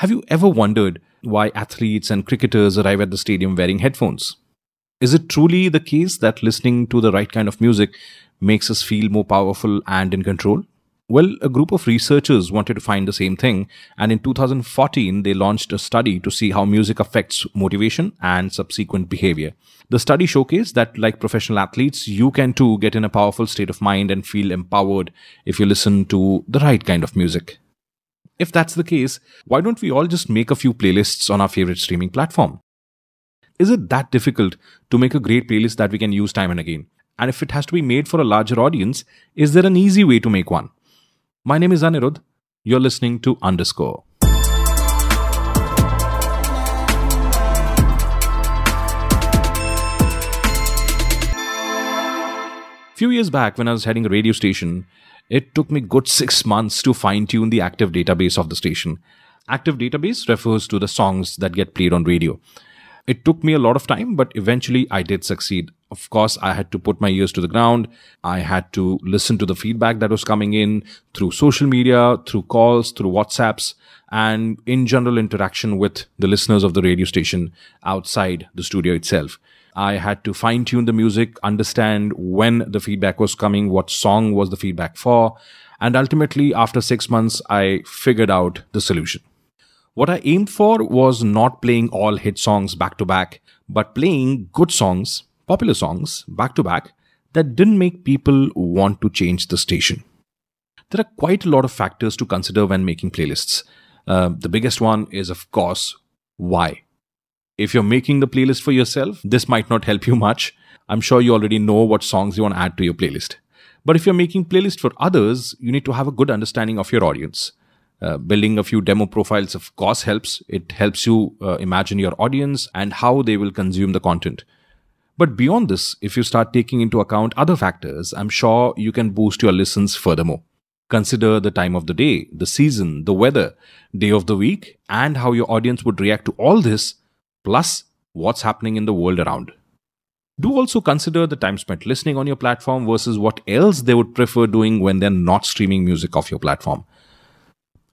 Have you ever wondered why athletes and cricketers arrive at the stadium wearing headphones? Is it truly the case that listening to the right kind of music makes us feel more powerful and in control? Well, a group of researchers wanted to find the same thing, and in 2014, they launched a study to see how music affects motivation and subsequent behavior. The study showcased that, like professional athletes, you can too get in a powerful state of mind and feel empowered if you listen to the right kind of music. If that's the case, why don't we all just make a few playlists on our favorite streaming platform? Is it that difficult to make a great playlist that we can use time and again? And if it has to be made for a larger audience, is there an easy way to make one? My name is Anirudh. You're listening to Underscore. Few years back, when I was heading a radio station, it took me good six months to fine tune the active database of the station. Active database refers to the songs that get played on radio. It took me a lot of time, but eventually I did succeed. Of course, I had to put my ears to the ground. I had to listen to the feedback that was coming in through social media, through calls, through WhatsApps, and in general interaction with the listeners of the radio station outside the studio itself. I had to fine tune the music, understand when the feedback was coming, what song was the feedback for, and ultimately, after six months, I figured out the solution. What I aimed for was not playing all hit songs back to back, but playing good songs, popular songs, back to back that didn't make people want to change the station. There are quite a lot of factors to consider when making playlists. Uh, the biggest one is, of course, why. If you're making the playlist for yourself, this might not help you much. I'm sure you already know what songs you want to add to your playlist. But if you're making playlist for others, you need to have a good understanding of your audience. Uh, building a few demo profiles, of course, helps. It helps you uh, imagine your audience and how they will consume the content. But beyond this, if you start taking into account other factors, I'm sure you can boost your listens furthermore. Consider the time of the day, the season, the weather, day of the week, and how your audience would react to all this plus what's happening in the world around. Do also consider the time spent listening on your platform versus what else they would prefer doing when they're not streaming music off your platform.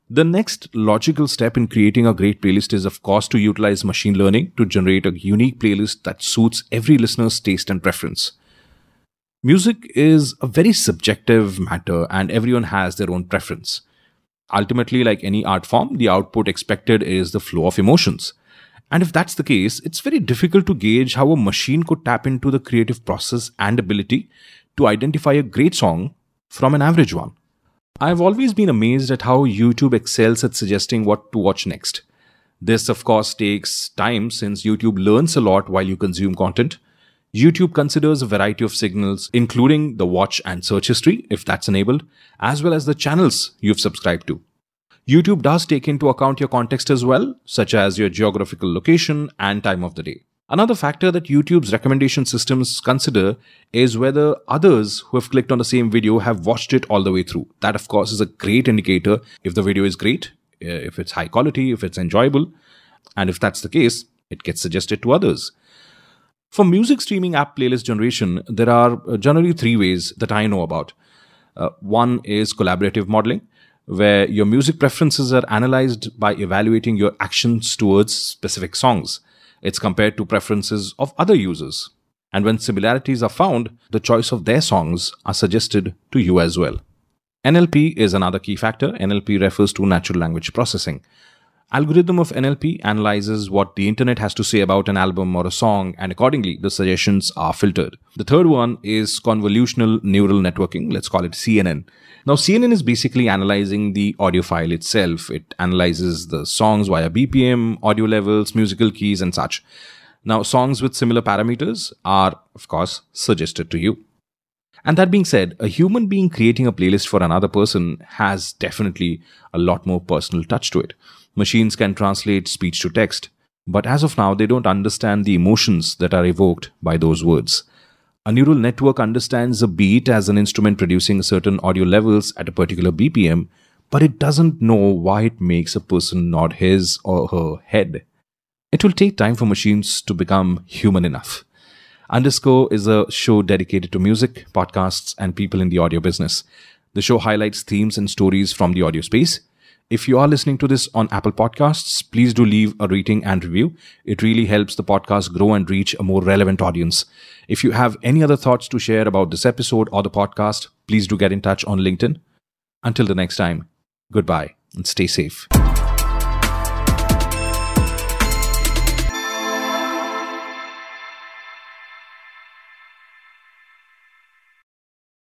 The next logical step in creating a great playlist is, of course, to utilize machine learning to generate a unique playlist that suits every listener's taste and preference. Music is a very subjective matter and everyone has their own preference. Ultimately, like any art form, the output expected is the flow of emotions. And if that's the case, it's very difficult to gauge how a machine could tap into the creative process and ability to identify a great song from an average one. I've always been amazed at how YouTube excels at suggesting what to watch next. This, of course, takes time since YouTube learns a lot while you consume content. YouTube considers a variety of signals, including the watch and search history, if that's enabled, as well as the channels you've subscribed to. YouTube does take into account your context as well, such as your geographical location and time of the day. Another factor that YouTube's recommendation systems consider is whether others who have clicked on the same video have watched it all the way through. That, of course, is a great indicator if the video is great, eh, if it's high quality, if it's enjoyable, and if that's the case, it gets suggested to others. For music streaming app playlist generation, there are generally three ways that I know about. Uh, one is collaborative modeling where your music preferences are analyzed by evaluating your actions towards specific songs. It's compared to preferences of other users. And when similarities are found, the choice of their songs are suggested to you as well. NLP is another key factor. NLP refers to natural language processing algorithm of NLP analyzes what the internet has to say about an album or a song, and accordingly, the suggestions are filtered. The third one is convolutional neural networking. Let's call it CNN. Now, CNN is basically analyzing the audio file itself. It analyzes the songs via BPM, audio levels, musical keys, and such. Now, songs with similar parameters are, of course, suggested to you. And that being said, a human being creating a playlist for another person has definitely a lot more personal touch to it. Machines can translate speech to text, but as of now, they don't understand the emotions that are evoked by those words. A neural network understands a beat as an instrument producing certain audio levels at a particular BPM, but it doesn't know why it makes a person nod his or her head. It will take time for machines to become human enough. Underscore is a show dedicated to music, podcasts, and people in the audio business. The show highlights themes and stories from the audio space If you are listening to this on Apple Podcasts, please do leave a rating and review. It really helps the podcast grow and reach a more relevant audience. If you have any other thoughts to share about this episode or the podcast, please do get in touch on LinkedIn. Until the next time, goodbye and stay safe.